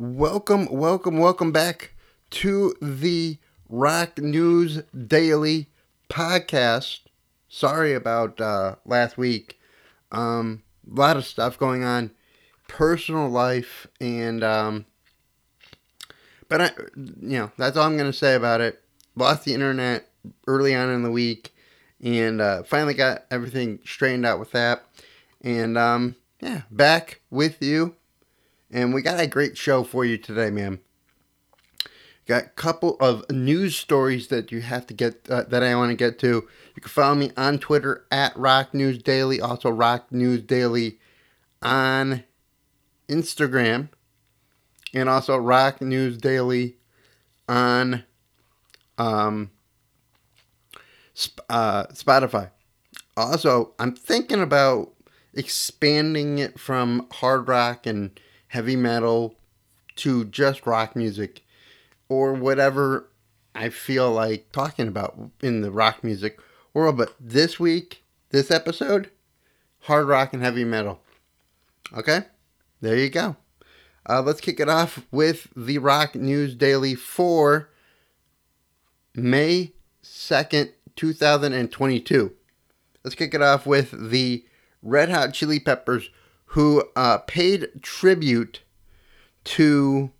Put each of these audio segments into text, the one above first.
Welcome, welcome, welcome back to the Rock News Daily podcast. Sorry about uh, last week. Um, a lot of stuff going on, personal life, and um, but I, you know, that's all I'm gonna say about it. Lost the internet early on in the week, and uh, finally got everything straightened out with that. And um, yeah, back with you, and we got a great show for you today, man. Got a couple of news stories that you have to get uh, that I want to get to. You can follow me on Twitter at Rock News Daily, also Rock News Daily on Instagram, and also Rock News Daily on um, uh, Spotify. Also, I'm thinking about expanding it from hard rock and heavy metal to just rock music or whatever I feel like talking about in the rock music world. But this week, this episode, hard rock and heavy metal. Okay, there you go. Uh, let's kick it off with the Rock News Daily for May 2nd, 2022. Let's kick it off with the Red Hot Chili Peppers, who uh, paid tribute to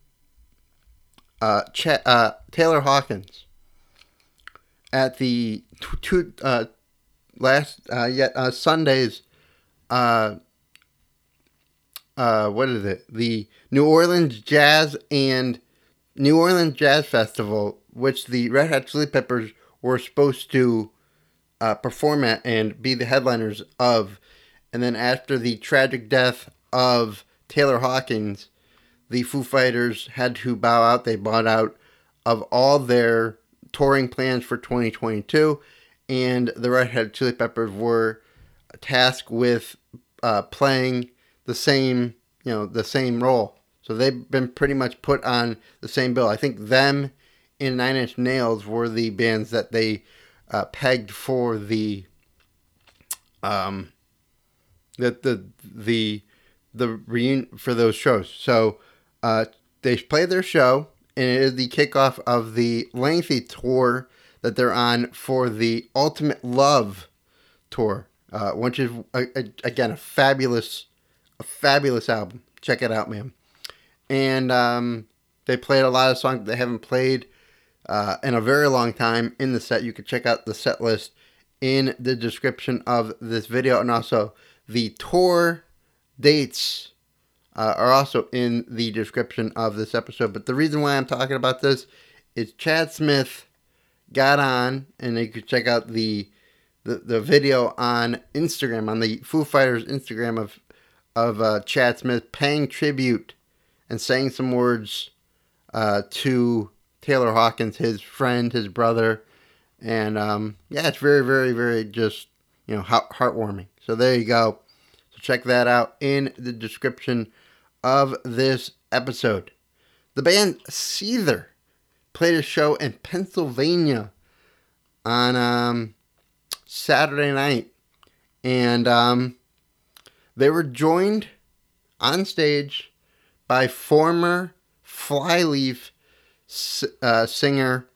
uh, Ch- uh, Taylor Hawkins at the t- uh, last uh, yet uh, Sunday's uh, uh, what is it? The New Orleans Jazz and New Orleans Jazz Festival, which the Red Hot Chili Peppers were supposed to uh, perform at and be the headliners of. And then after the tragic death of Taylor Hawkins, the Foo Fighters had to bow out. They bought out of all their touring plans for 2022, and the Red Hot Chili Peppers were tasked with uh, playing the same, you know, the same role. So they've been pretty much put on the same bill. I think them and Nine Inch Nails were the bands that they uh, pegged for the um the the the the reunion for those shows. So uh, they play their show, and it is the kickoff of the lengthy tour that they're on for the Unlimited Love tour, uh, which is a, a, again a fabulous, a fabulous album. Check it out, man. And um, they played a lot of songs they haven't played uh, in a very long time in the set. You can check out the set list in the description of this video, and also the tour dates uh, are also in the description of this episode. But the reason why I'm talking about this is Chad Smith got on, and you could check out the the, the video on Instagram on the Foo Fighters Instagram of of uh, Chad Smith paying tribute and saying some words uh, to Taylor Hawkins, his friend, his brother, and um, yeah, it's very, very, very just you know heartwarming. So there you go. So check that out in the description of this episode. The band Seether played a show in Pennsylvania on um, Saturday night, and um, they were joined on stage by former Flyleaf uh, singer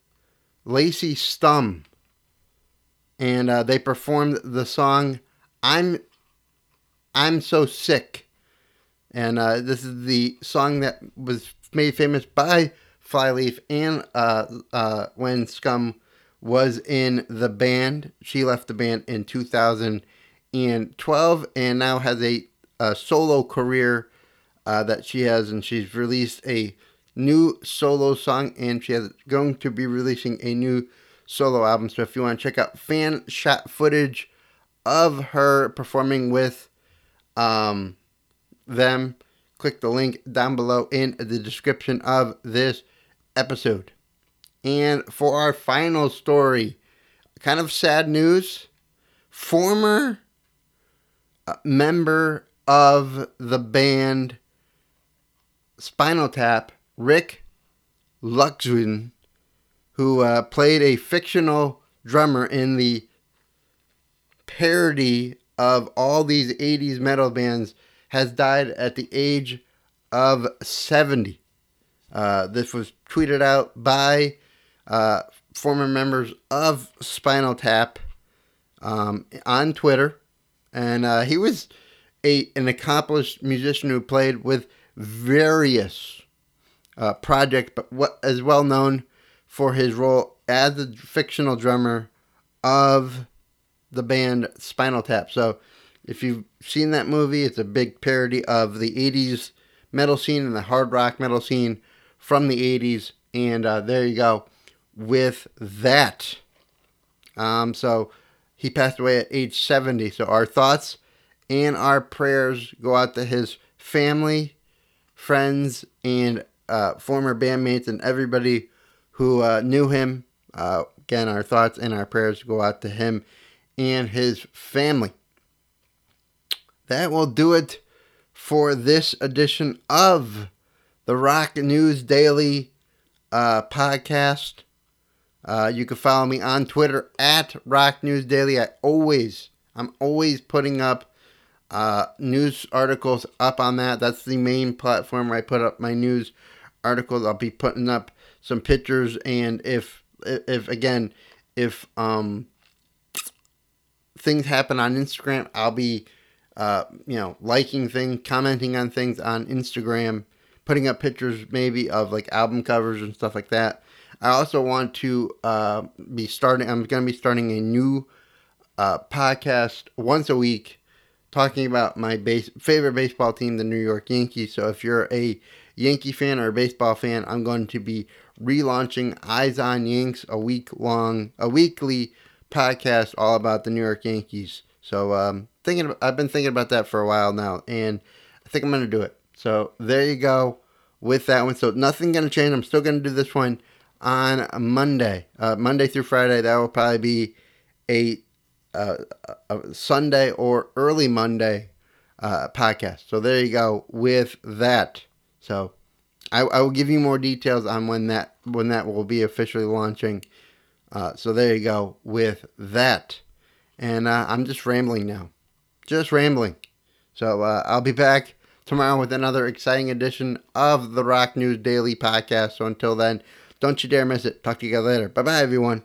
Lacey Sturm, and uh, they performed the song "I'm I'm So Sick." And uh, this is the song that was made famous by Flyleaf and uh, uh, when Sturm was in the band. She left the band in 2012 and now has a, a solo career uh, that she has. And she's released a new solo song and she is going to be releasing a new solo album. So if you want to check out fan shot footage of her performing with um, them, click the link down below in the description of this episode. And for our final story, kind of sad news. Former uh, member of the band Spinal Tap, Rick Luxwin, who uh, played a fictional drummer in the parody of all these 80s metal bands has died at the age of 70. Uh, this was tweeted out by uh, former members of Spinal Tap um, on Twitter, and uh, he was a an accomplished musician who played with various uh, projects, but what is well known for his role as the fictional drummer of the band Spinal Tap. So, if you've seen that movie, it's a big parody of the '80s metal scene and the hard rock metal scene from the '80s. And uh, there you go with that. Um, so he passed away at age 70. So our thoughts and our prayers go out to his family, friends, and uh, former bandmates, and everybody who uh, knew him. Uh, again, our thoughts and our prayers go out to him and his family. That will do it for this edition of the Rock News Daily uh, podcast. Uh, you can follow me on Twitter at Rock News Daily. I always, I'm always putting up uh, news articles up on that. That's the main platform where I put up my news articles. I'll be putting up some pictures, and if, if again, if um, things happen on Instagram, I'll be, uh, you know, liking things, commenting on things on Instagram, putting up pictures maybe of like album covers and stuff like that. I also want to uh, be starting. I'm going to be starting a new uh, podcast once a week, talking about my base favorite baseball team, the New York Yankees. So if you're a Yankee fan or a baseball fan, I'm going to be relaunching Eyes on Yanks, a week long, a weekly podcast all about the New York Yankees. So um, thinking, I've been thinking about that for a while now, and I think I'm to do it. So there you go with that one. So nothing to change. I'm still to do this one on Monday, uh, Monday through Friday. That will probably be a, uh, a Sunday or early Monday uh, podcast. So there you go with that. So I, I, will give you more details on when that when that will be officially launching. Uh, so there you go with that. And uh, I'm just rambling now, just rambling. So uh, I'll be back tomorrow with another exciting edition of the Rock News Daily podcast. So until then. Don't you dare miss it. Talk to you guys later. Bye bye, everyone.